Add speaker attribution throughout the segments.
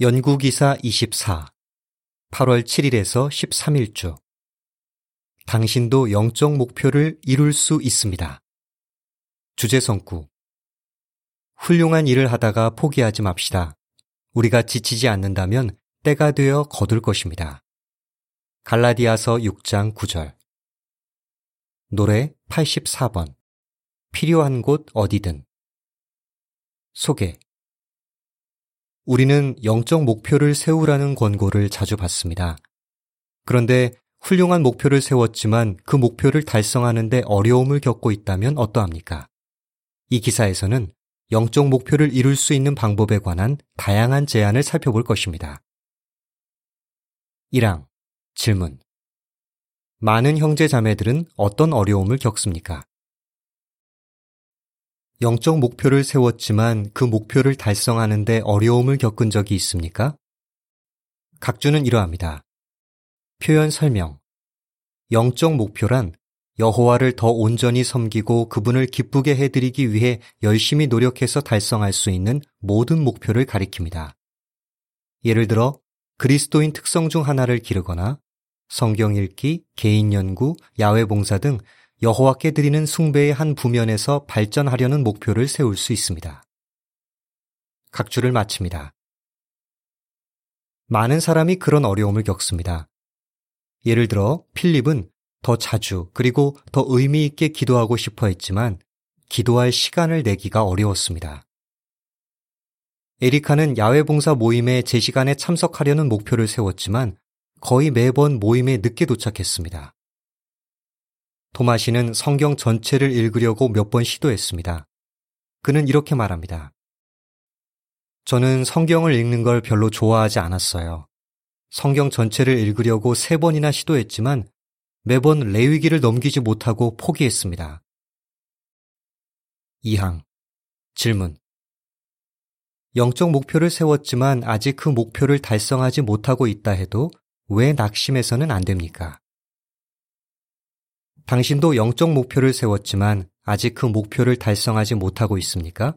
Speaker 1: 연구기사 24 8월 7일에서 13일주 당신도 영적 목표를 이룰 수 있습니다. 주제성구 훌륭한 일을 하다가 포기하지 맙시다. 우리가 지치지 않는다면 때가 되어 거둘 것입니다. 갈라디아서 6장 9절 노래 84번 필요한 곳 어디든 소개 우리는 영적 목표를 세우라는 권고를 자주 받습니다. 그런데 훌륭한 목표를 세웠지만 그 목표를 달성하는데 어려움을 겪고 있다면 어떠합니까? 이 기사에서는 영적 목표를 이룰 수 있는 방법에 관한 다양한 제안을 살펴볼 것입니다. 1항 질문 많은 형제 자매들은 어떤 어려움을 겪습니까? 영적 목표를 세웠지만 그 목표를 달성하는데 어려움을 겪은 적이 있습니까? 각주는 이러합니다. 표현 설명. 영적 목표란 여호와를 더 온전히 섬기고 그분을 기쁘게 해드리기 위해 열심히 노력해서 달성할 수 있는 모든 목표를 가리킵니다. 예를 들어 그리스도인 특성 중 하나를 기르거나 성경 읽기, 개인 연구, 야외 봉사 등 여호와께 드리는 숭배의 한 부면에서 발전하려는 목표를 세울 수 있습니다. 각주를 마칩니다. 많은 사람이 그런 어려움을 겪습니다. 예를 들어 필립은 더 자주 그리고 더 의미 있게 기도하고 싶어 했지만 기도할 시간을 내기가 어려웠습니다. 에리카는 야외 봉사 모임에 제 시간에 참석하려는 목표를 세웠지만 거의 매번 모임에 늦게 도착했습니다. 토마시는 성경 전체를 읽으려고 몇 번 시도했습니다. 그는 이렇게 말합니다. 저는 성경을 읽는 걸 별로 좋아하지 않았어요. 성경 전체를 읽으려고 세 번이나 시도했지만 매번 레위기를 넘기지 못하고 포기했습니다. 2항 질문 영적 목표를 세웠지만 아직 그 목표를 달성하지 못하고 있다 해도 왜 낙심해서는 안 됩니까? 당신도 영적 목표를 세웠지만 아직 그 목표를 달성하지 못하고 있습니까?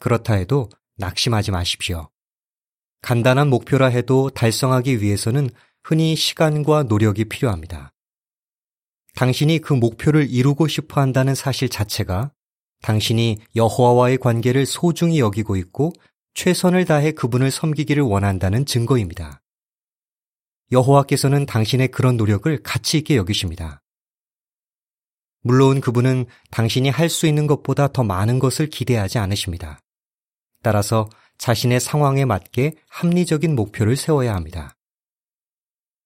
Speaker 1: 그렇다 해도 낙심하지 마십시오. 간단한 목표라 해도 달성하기 위해서는 흔히 시간과 노력이 필요합니다. 당신이 그 목표를 이루고 싶어 한다는 사실 자체가 당신이 여호와와의 관계를 소중히 여기고 있고 최선을 다해 그분을 섬기기를 원한다는 증거입니다. 여호와께서는 당신의 그런 노력을 가치 있게 여기십니다. 물론 그분은 당신이 할 수 있는 것보다 더 많은 것을 기대하지 않으십니다. 따라서 자신의 상황에 맞게 합리적인 목표를 세워야 합니다.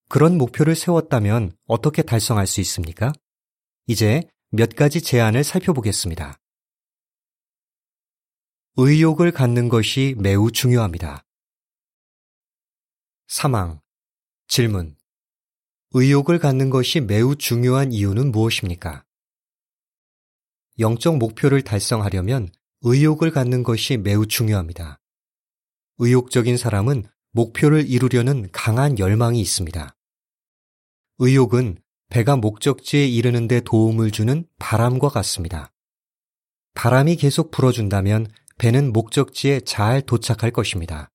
Speaker 1: 그런 목표를 세웠다면 어떻게 달성할 수 있습니까? 이제 몇 가지 제안을 살펴보겠습니다. 의욕을 갖는 것이 매우 중요합니다. 사망. 질문. 의욕을 갖는 것이 매우 중요한 이유는 무엇입니까? 영적 목표를 달성하려면 의욕을 갖는 것이 매우 중요합니다. 의욕적인 사람은 목표를 이루려는 강한 열망이 있습니다. 의욕은 배가 목적지에 이르는데 도움을 주는 바람과 같습니다. 바람이 계속 불어준다면 배는 목적지에 잘 도착할 것입니다.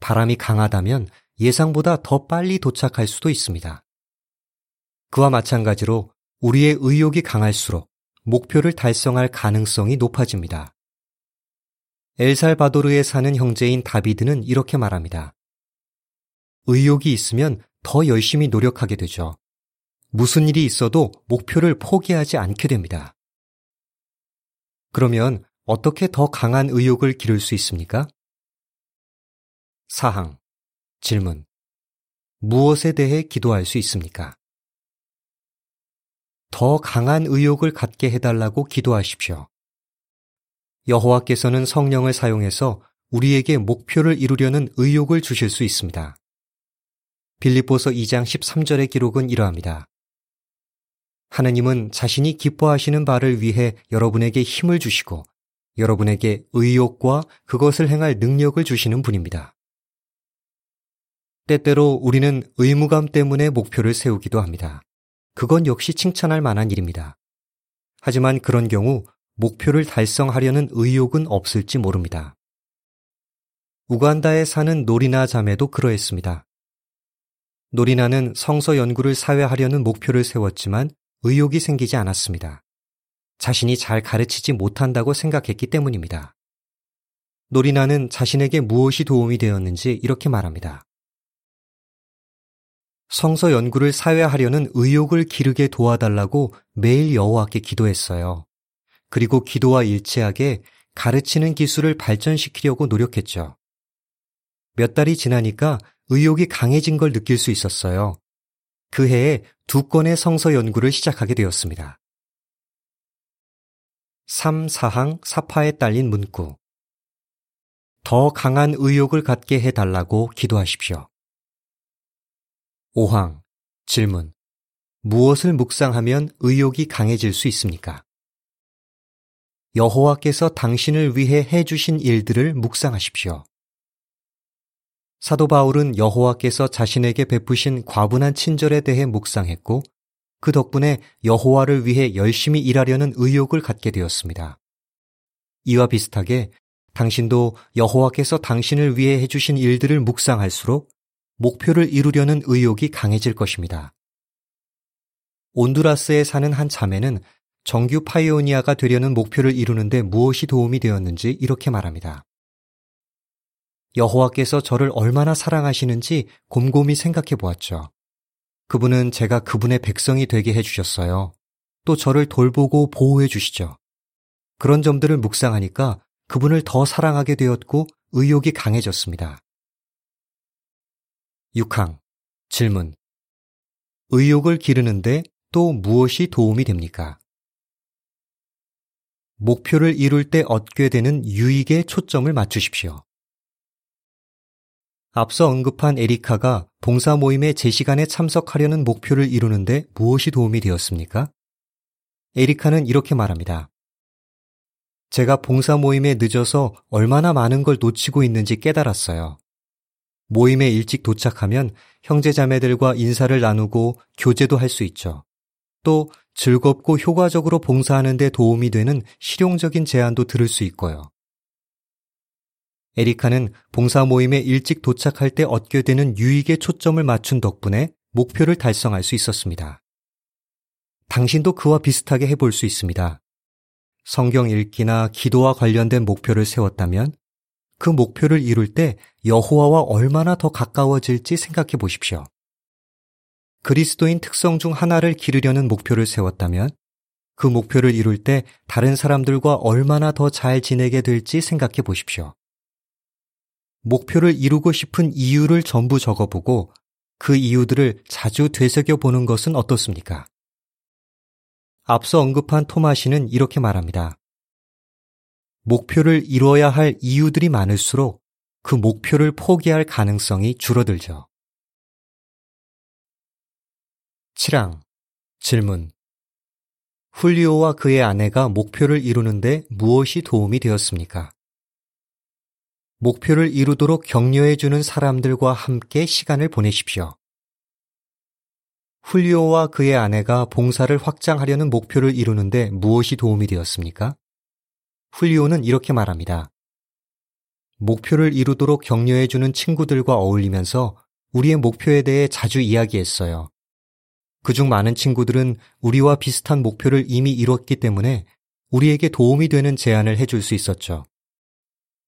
Speaker 1: 바람이 강하다면 예상보다 더 빨리 도착할 수도 있습니다. 그와 마찬가지로 우리의 의욕이 강할수록 목표를 달성할 가능성이 높아집니다. 엘살바도르에 사는 형제인 다비드는 이렇게 말합니다. 의욕이 있으면 더 열심히 노력하게 되죠. 무슨 일이 있어도 목표를 포기하지 않게 됩니다. 그러면 어떻게 더 강한 의욕을 기를 수 있습니까? 사항. 질문. 무엇에 대해 기도할 수 있습니까? 더 강한 의욕을 갖게 해달라고 기도하십시오. 여호와께서는 성령을 사용해서 우리에게 목표를 이루려는 의욕을 주실 수 있습니다. 빌립보서 2장 13절의 기록은 이러합니다. 하느님은 자신이 기뻐하시는 바를 위해 여러분에게 힘을 주시고 여러분에게 의욕과 그것을 행할 능력을 주시는 분입니다. 때때로 우리는 의무감 때문에 목표를 세우기도 합니다. 그건 역시 칭찬할 만한 일입니다. 하지만 그런 경우 목표를 달성하려는 의욕은 없을지 모릅니다. 우간다에 사는 노리나 자매도 그러했습니다. 노리나는 성서 연구를 사회하려는 목표를 세웠지만 의욕이 생기지 않았습니다. 자신이 잘 가르치지 못한다고 생각했기 때문입니다. 노리나는 자신에게 무엇이 도움이 되었는지 이렇게 말합니다. 성서 연구를 사회하려는 의욕을 기르게 도와달라고 매일 여호와께 기도했어요. 그리고 기도와 일치하게 가르치는 기술을 발전시키려고 노력했죠. 몇 달이 지나니까 의욕이 강해진 걸 느낄 수 있었어요. 그 해에 두 건의 성서 연구를 시작하게 되었습니다. 3, 4항 사파에 딸린 문구. 더 강한 의욕을 갖게 해달라고 기도하십시오. 5항 질문. 무엇을 묵상하면 의욕이 강해질 수 있습니까? 여호와께서 당신을 위해 해주신 일들을 묵상하십시오. 사도 바울은 여호와께서 자신에게 베푸신 과분한 친절에 대해 묵상했고 그 덕분에 여호와를 위해 열심히 일하려는 의욕을 갖게 되었습니다. 이와 비슷하게 당신도 여호와께서 당신을 위해 해주신 일들을 묵상할수록 목표를 이루려는 의욕이 강해질 것입니다. 온두라스에 사는 한 자매는 정규 파이오니아가 되려는 목표를 이루는데 무엇이 도움이 되었는지 이렇게 말합니다. 여호와께서 저를 얼마나 사랑하시는지 곰곰이 생각해 보았죠. 그분은 제가 그분의 백성이 되게 해주셨어요. 또 저를 돌보고 보호해 주시죠. 그런 점들을 묵상하니까 그분을 더 사랑하게 되었고 의욕이 강해졌습니다. 6항 질문 의욕을 기르는데 또 무엇이 도움이 됩니까? 목표를 이룰 때 얻게 되는 유익에 초점을 맞추십시오. 앞서 언급한 에리카가 봉사 모임에 제 시간에 참석하려는 목표를 이루는데 무엇이 도움이 되었습니까? 에리카는 이렇게 말합니다. 제가 봉사 모임에 늦어서 얼마나 많은 걸 놓치고 있는지 깨달았어요. 모임에 일찍 도착하면 형제자매들과 인사를 나누고 교제도 할 수 있죠. 또 즐겁고 효과적으로 봉사하는 데 도움이 되는 실용적인 제안도 들을 수 있고요. 에리카는 봉사 모임에 일찍 도착할 때 얻게 되는 유익에 초점을 맞춘 덕분에 목표를 달성할 수 있었습니다. 당신도 그와 비슷하게 해볼 수 있습니다. 성경 읽기나 기도와 관련된 목표를 세웠다면 그 목표를 이룰 때 여호와와 얼마나 더 가까워질지 생각해 보십시오. 그리스도인 특성 중 하나를 기르려는 목표를 세웠다면 그 목표를 이룰 때 다른 사람들과 얼마나 더 잘 지내게 될지 생각해 보십시오. 목표를 이루고 싶은 이유를 전부 적어보고 그 이유들을 자주 되새겨 보는 것은 어떻습니까? 앞서 언급한 토마시는 이렇게 말합니다. 목표를 이루어야 할 이유들이 많을수록 그 목표를 포기할 가능성이 줄어들죠. 7항 질문 훌리오와 그의 아내가 목표를 이루는데 무엇이 도움이 되었습니까? 목표를 이루도록 격려해주는 사람들과 함께 시간을 보내십시오. 훌리오와 그의 아내가 봉사를 확장하려는 목표를 이루는데 무엇이 도움이 되었습니까? 훌리오는 이렇게 말합니다. 목표를 이루도록 격려해주는 친구들과 어울리면서 우리의 목표에 대해 자주 이야기했어요. 그중 많은 친구들은 우리와 비슷한 목표를 이미 이뤘기 때문에 우리에게 도움이 되는 제안을 해줄 수 있었죠.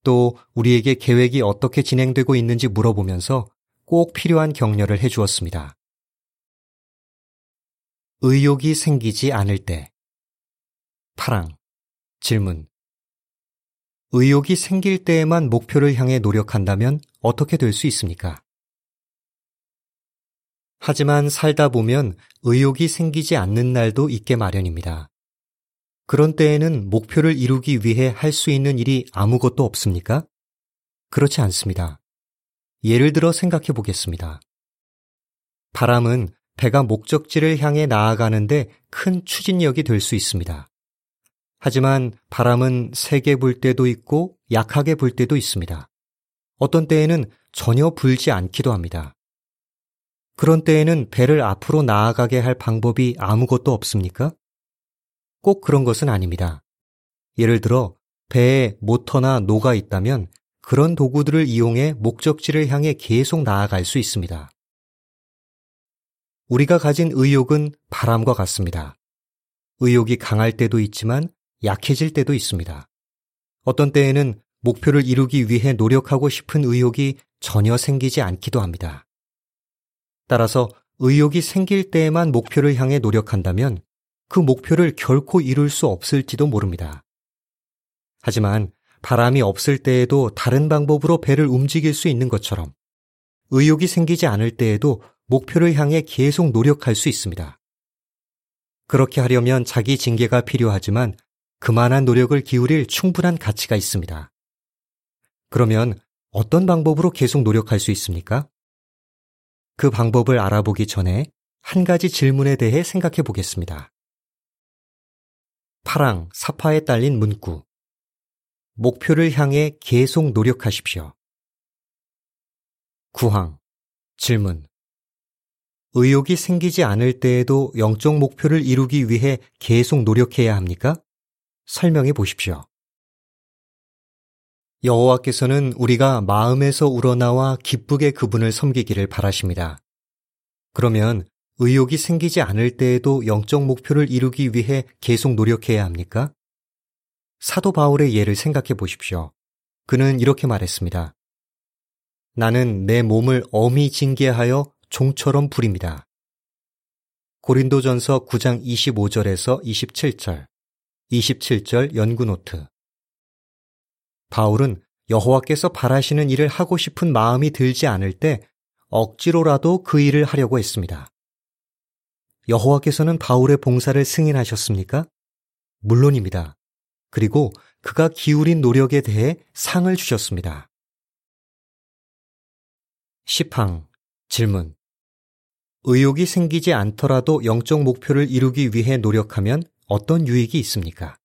Speaker 1: 또 우리에게 계획이 어떻게 진행되고 있는지 물어보면서 꼭 필요한 격려를 해주었습니다. 의욕이 생기지 않을 때. 파랑. 질문. 의욕이 생길 때에만 목표를 향해 노력한다면 어떻게 될 수 있습니까? 하지만 살다 보면 의욕이 생기지 않는 날도 있게 마련입니다. 그런 때에는 목표를 이루기 위해 할 수 있는 일이 아무것도 없습니까? 그렇지 않습니다. 예를 들어 생각해 보겠습니다. 바람은 배가 목적지를 향해 나아가는데 큰 추진력이 될 수 있습니다. 하지만 바람은 세게 불 때도 있고 약하게 불 때도 있습니다. 어떤 때에는 전혀 불지 않기도 합니다. 그런 때에는 배를 앞으로 나아가게 할 방법이 아무것도 없습니까? 꼭 그런 것은 아닙니다. 예를 들어 배에 모터나 노가 있다면 그런 도구들을 이용해 목적지를 향해 계속 나아갈 수 있습니다. 우리가 가진 의욕은 바람과 같습니다. 의욕이 강할 때도 있지만 약해질 때도 있습니다. 어떤 때에는 목표를 이루기 위해 노력하고 싶은 의욕이 전혀 생기지 않기도 합니다. 따라서 의욕이 생길 때에만 목표를 향해 노력한다면 그 목표를 결코 이룰 수 없을지도 모릅니다. 하지만 바람이 없을 때에도 다른 방법으로 배를 움직일 수 있는 것처럼 의욕이 생기지 않을 때에도 목표를 향해 계속 노력할 수 있습니다. 그렇게 하려면 자기 징계가 필요하지만 그만한 노력을 기울일 충분한 가치가 있습니다. 그러면 어떤 방법으로 계속 노력할 수 있습니까? 그 방법을 알아보기 전에 한 가지 질문에 대해 생각해 보겠습니다. 파랑, 사파에 딸린 문구. 목표를 향해 계속 노력하십시오. 구항, 질문. 의욕이 생기지 않을 때에도 영적 목표를 이루기 위해 계속 노력해야 합니까? 설명해 보십시오. 여호와께서는 우리가 마음에서 우러나와 기쁘게 그분을 섬기기를 바라십니다. 그러면 의욕이 생기지 않을 때에도 영적 목표를 이루기 위해 계속 노력해야 합니까? 사도 바울의 예를 생각해 보십시오. 그는 이렇게 말했습니다. 나는 내 몸을 엄히 징계하여 종처럼 부립니다. 고린도전서 9장 25절에서 27절, 27절 연구노트. 바울은 여호와께서 바라시는 일을 하고 싶은 마음이 들지 않을 때 억지로라도 그 일을 하려고 했습니다. 여호와께서는 바울의 봉사를 승인하셨습니까? 물론입니다. 그리고 그가 기울인 노력에 대해 상을 주셨습니다. 10항 질문 의욕이 생기지 않더라도 영적 목표를 이루기 위해 노력하면 어떤 유익이 있습니까?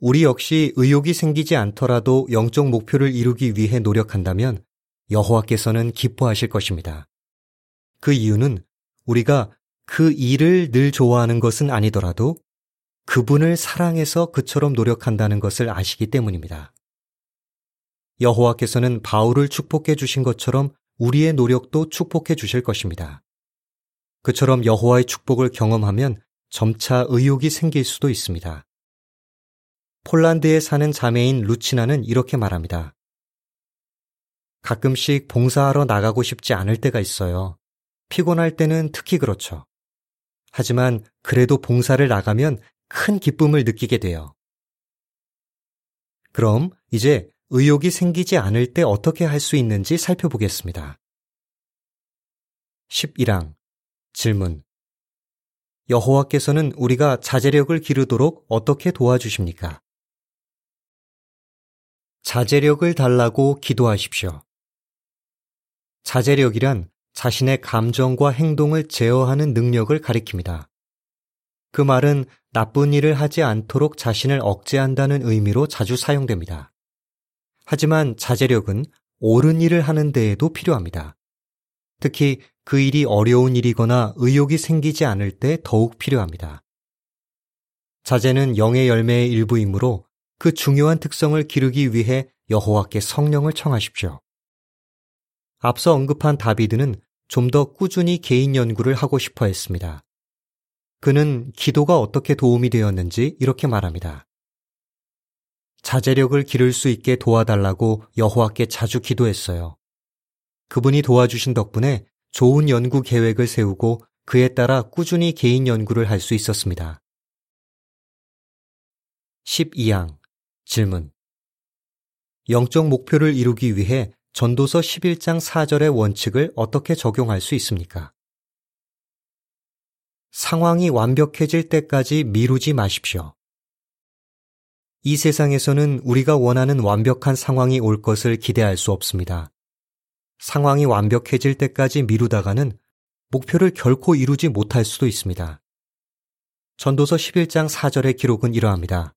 Speaker 1: 우리 역시 의욕이 생기지 않더라도 영적 목표를 이루기 위해 노력한다면 여호와께서는 기뻐하실 것입니다. 그 이유는 우리가 그 일을 늘 좋아하는 것은 아니더라도 그분을 사랑해서 그처럼 노력한다는 것을 아시기 때문입니다. 여호와께서는 바울을 축복해 주신 것처럼 우리의 노력도 축복해 주실 것입니다. 그처럼 여호와의 축복을 경험하면 점차 의욕이 생길 수도 있습니다. 폴란드에 사는 자매인 루치나는 이렇게 말합니다. 가끔씩 봉사하러 나가고 싶지 않을 때가 있어요. 피곤할 때는 특히 그렇죠. 하지만 그래도 봉사를 나가면 큰 기쁨을 느끼게 돼요. 그럼 이제 의욕이 생기지 않을 때 어떻게 할 수 있는지 살펴보겠습니다. 11항 질문 여호와께서는 우리가 자제력을 기르도록 어떻게 도와주십니까? 자제력을 달라고 기도하십시오. 자제력이란 자신의 감정과 행동을 제어하는 능력을 가리킵니다. 그 말은 나쁜 일을 하지 않도록 자신을 억제한다는 의미로 자주 사용됩니다. 하지만 자제력은 옳은 일을 하는 데에도 필요합니다. 특히 그 일이 어려운 일이거나 의욕이 생기지 않을 때 더욱 필요합니다. 자제는 영의 열매의 일부이므로 그 중요한 특성을 기르기 위해 여호와께 성령을 청하십시오. 앞서 언급한 다비드는 좀 더 꾸준히 개인 연구를 하고 싶어 했습니다. 그는 기도가 어떻게 도움이 되었는지 이렇게 말합니다. 자제력을 기를 수 있게 도와달라고 여호와께 자주 기도했어요. 그분이 도와주신 덕분에 좋은 연구 계획을 세우고 그에 따라 꾸준히 개인 연구를 할 수 있었습니다. 12항 질문. 영적 목표를 이루기 위해 전도서 11장 4절의 원칙을 어떻게 적용할 수 있습니까? 상황이 완벽해질 때까지 미루지 마십시오. 이 세상에서는 우리가 원하는 완벽한 상황이 올 것을 기대할 수 없습니다. 상황이 완벽해질 때까지 미루다가는 목표를 결코 이루지 못할 수도 있습니다. 전도서 11장 4절의 기록은 이러합니다.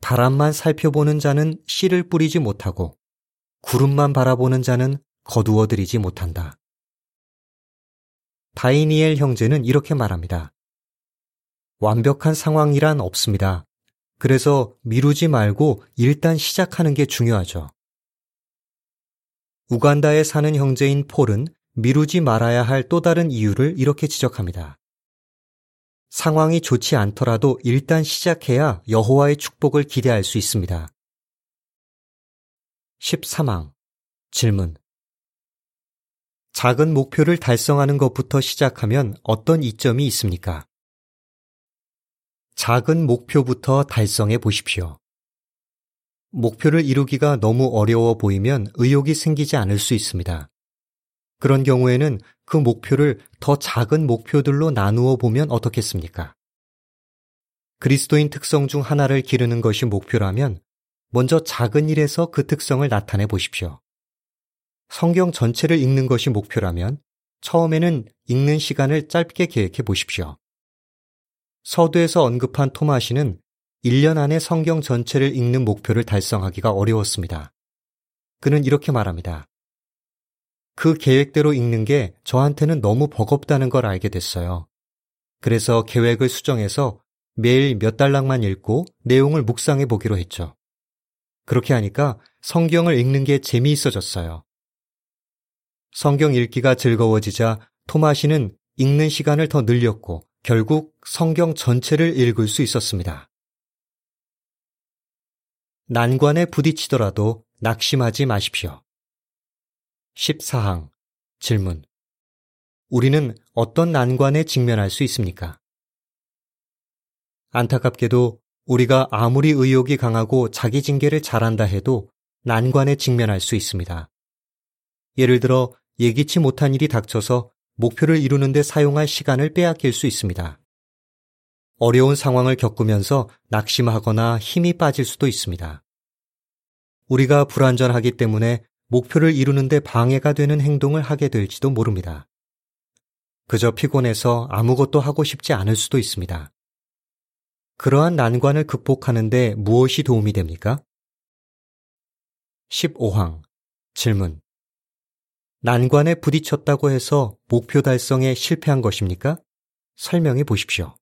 Speaker 1: 바람만 살펴보는 자는 씨를 뿌리지 못하고 구름만 바라보는 자는 거두어들이지 못한다. 다이니엘 형제는 이렇게 말합니다. 완벽한 상황이란 없습니다. 그래서 미루지 말고 일단 시작하는 게 중요하죠. 우간다에 사는 형제인 폴은 미루지 말아야 할 또 다른 이유를 이렇게 지적합니다. 상황이 좋지 않더라도 일단 시작해야 여호와의 축복을 기대할 수 있습니다. 13항 질문 작은 목표를 달성하는 것부터 시작하면 어떤 이점이 있습니까? 작은 목표부터 달성해 보십시오. 목표를 이루기가 너무 어려워 보이면 의욕이 생기지 않을 수 있습니다. 그런 경우에는 그 목표를 더 작은 목표들로 나누어 보면 어떻겠습니까? 그리스도인 특성 중 하나를 기르는 것이 목표라면 먼저 작은 일에서 그 특성을 나타내 보십시오. 성경 전체를 읽는 것이 목표라면 처음에는 읽는 시간을 짧게 계획해 보십시오. 서두에서 언급한 토마시는 1년 안에 성경 전체를 읽는 목표를 달성하기가 어려웠습니다. 그는 이렇게 말합니다. 그 계획대로 읽는 게 저한테는 너무 버겁다는 걸 알게 됐어요. 그래서 계획을 수정해서 매일 몇 달락만 읽고 내용을 묵상해 보기로 했죠. 그렇게 하니까 성경을 읽는 게 재미있어졌어요. 성경 읽기가 즐거워지자 토마시는 읽는 시간을 더 늘렸고 결국 성경 전체를 읽을 수 있었습니다. 난관에 부딪히더라도 낙심하지 마십시오. 14항 질문 우리는 어떤 난관에 직면할 수 있습니까? 안타깝게도 우리가 아무리 의욕이 강하고 자기 징계를 잘한다 해도 난관에 직면할 수 있습니다. 예를 들어 예기치 못한 일이 닥쳐서 목표를 이루는데 사용할 시간을 빼앗길 수 있습니다. 어려운 상황을 겪으면서 낙심하거나 힘이 빠질 수도 있습니다. 우리가 불완전하기 때문에 목표를 이루는데 방해가 되는 행동을 하게 될지도 모릅니다. 그저 피곤해서 아무것도 하고 싶지 않을 수도 있습니다. 그러한 난관을 극복하는데 무엇이 도움이 됩니까? 15항 질문 난관에 부딪혔다고 해서 목표 달성에 실패한 것입니까? 설명해 보십시오.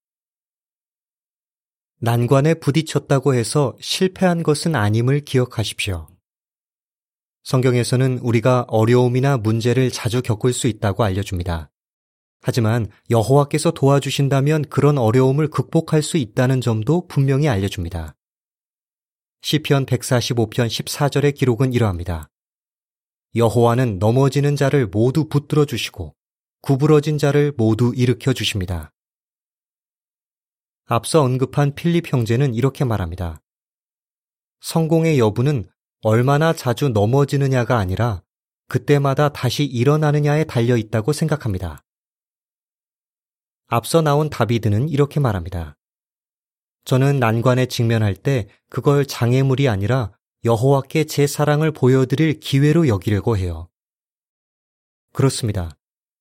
Speaker 1: 난관에 부딪혔다고 해서 실패한 것은 아님을 기억하십시오. 성경에서는 우리가 어려움이나 문제를 자주 겪을 수 있다고 알려줍니다. 하지만 여호와께서 도와주신다면 그런 어려움을 극복할 수 있다는 점도 분명히 알려줍니다. 시편 145편 14절의 기록은 이러합니다. 여호와는 넘어지는 자를 모두 붙들어 주시고 구부러진 자를 모두 일으켜 주십니다. 앞서 언급한 필립 형제는 이렇게 말합니다. 성공의 여부는 얼마나 자주 넘어지느냐가 아니라 그때마다 다시 일어나느냐에 달려 있다고 생각합니다. 앞서 나온 다비드는 이렇게 말합니다. 저는 난관에 직면할 때 그걸 장애물이 아니라 여호와께 제 사랑을 보여드릴 기회로 여기려고 해요. 그렇습니다.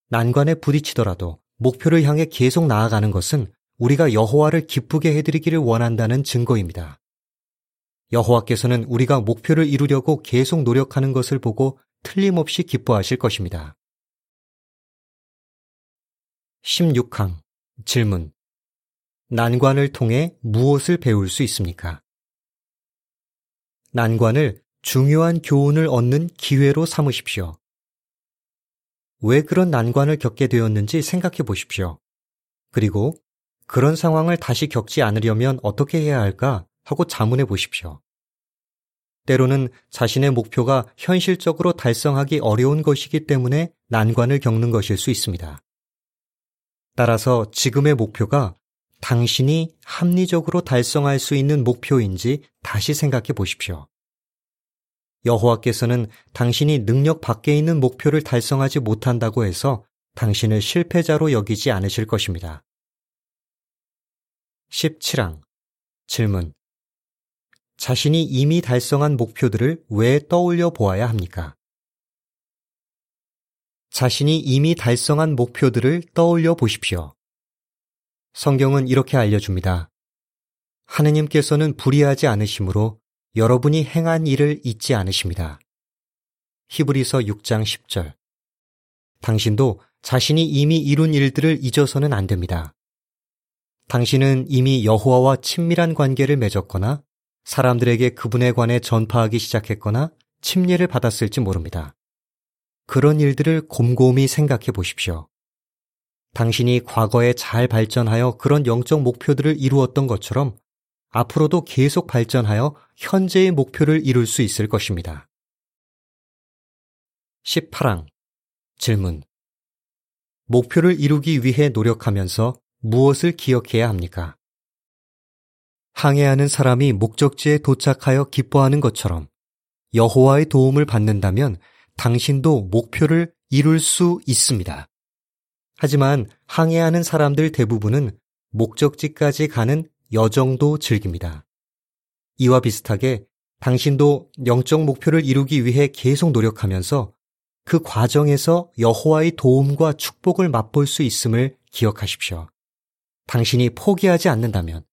Speaker 1: 난관에 부딪히더라도 목표를 향해 계속 나아가는 것은 우리가 여호와를 기쁘게 해드리기를 원한다는 증거입니다. 여호와께서는 우리가 목표를 이루려고 계속 노력하는 것을 보고 틀림없이 기뻐하실 것입니다. 16항 질문 난관을 통해 무엇을 배울 수 있습니까? 난관을 중요한 교훈을 얻는 기회로 삼으십시오. 왜 그런 난관을 겪게 되었는지 생각해 보십시오. 그리고 그런 상황을 다시 겪지 않으려면 어떻게 해야 할까 하고 자문해 보십시오. 때로는 자신의 목표가 현실적으로 달성하기 어려운 것이기 때문에 난관을 겪는 것일 수 있습니다. 따라서 지금의 목표가 당신이 합리적으로 달성할 수 있는 목표인지 다시 생각해 보십시오. 여호와께서는 당신이 능력 밖에 있는 목표를 달성하지 못한다고 해서 당신을 실패자로 여기지 않으실 것입니다. 17항 질문 자신이 이미 달성한 목표들을 왜 떠올려 보아야 합니까? 자신이 이미 달성한 목표들을 떠올려 보십시오. 성경은 이렇게 알려줍니다. 하느님께서는 불의하지 않으시므로 여러분이 행한 일을 잊지 않으십니다. 히브리서 6장 10절. 당신도 자신이 이미 이룬 일들을 잊어서는 안 됩니다. 당신은 이미 여호와와 친밀한 관계를 맺었거나 사람들에게 그분에 관해 전파하기 시작했거나 침례를 받았을지 모릅니다. 그런 일들을 곰곰이 생각해 보십시오. 당신이 과거에 잘 발전하여 그런 영적 목표들을 이루었던 것처럼 앞으로도 계속 발전하여 현재의 목표를 이룰 수 있을 것입니다. 18항 질문 목표를 이루기 위해 노력하면서 무엇을 기억해야 합니까? 항해하는 사람이 목적지에 도착하여 기뻐하는 것처럼 여호와의 도움을 받는다면 당신도 목표를 이룰 수 있습니다. 하지만 항해하는 사람들 대부분은 목적지까지 가는 여정도 즐깁니다. 이와 비슷하게 당신도 영적 목표를 이루기 위해 계속 노력하면서 그 과정에서 여호와의 도움과 축복을 맛볼 수 있음을 기억하십시오. 당신이 포기하지 않는다면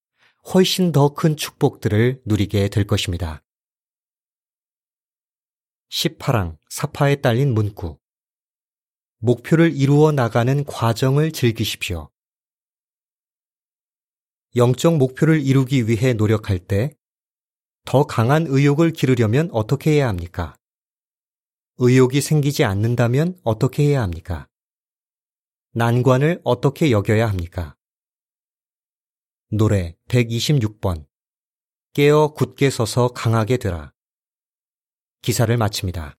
Speaker 1: 훨씬 더 큰 축복들을 누리게 될 것입니다. 18항 사파에 딸린 문구 목표를 이루어 나가는 과정을 즐기십시오. 영적 목표를 이루기 위해 노력할 때 더 강한 의욕을 기르려면 어떻게 해야 합니까? 의욕이 생기지 않는다면 어떻게 해야 합니까? 난관을 어떻게 여겨야 합니까? 노래 126번 깨어 굳게 서서 강하게 되라 기사를 마칩니다.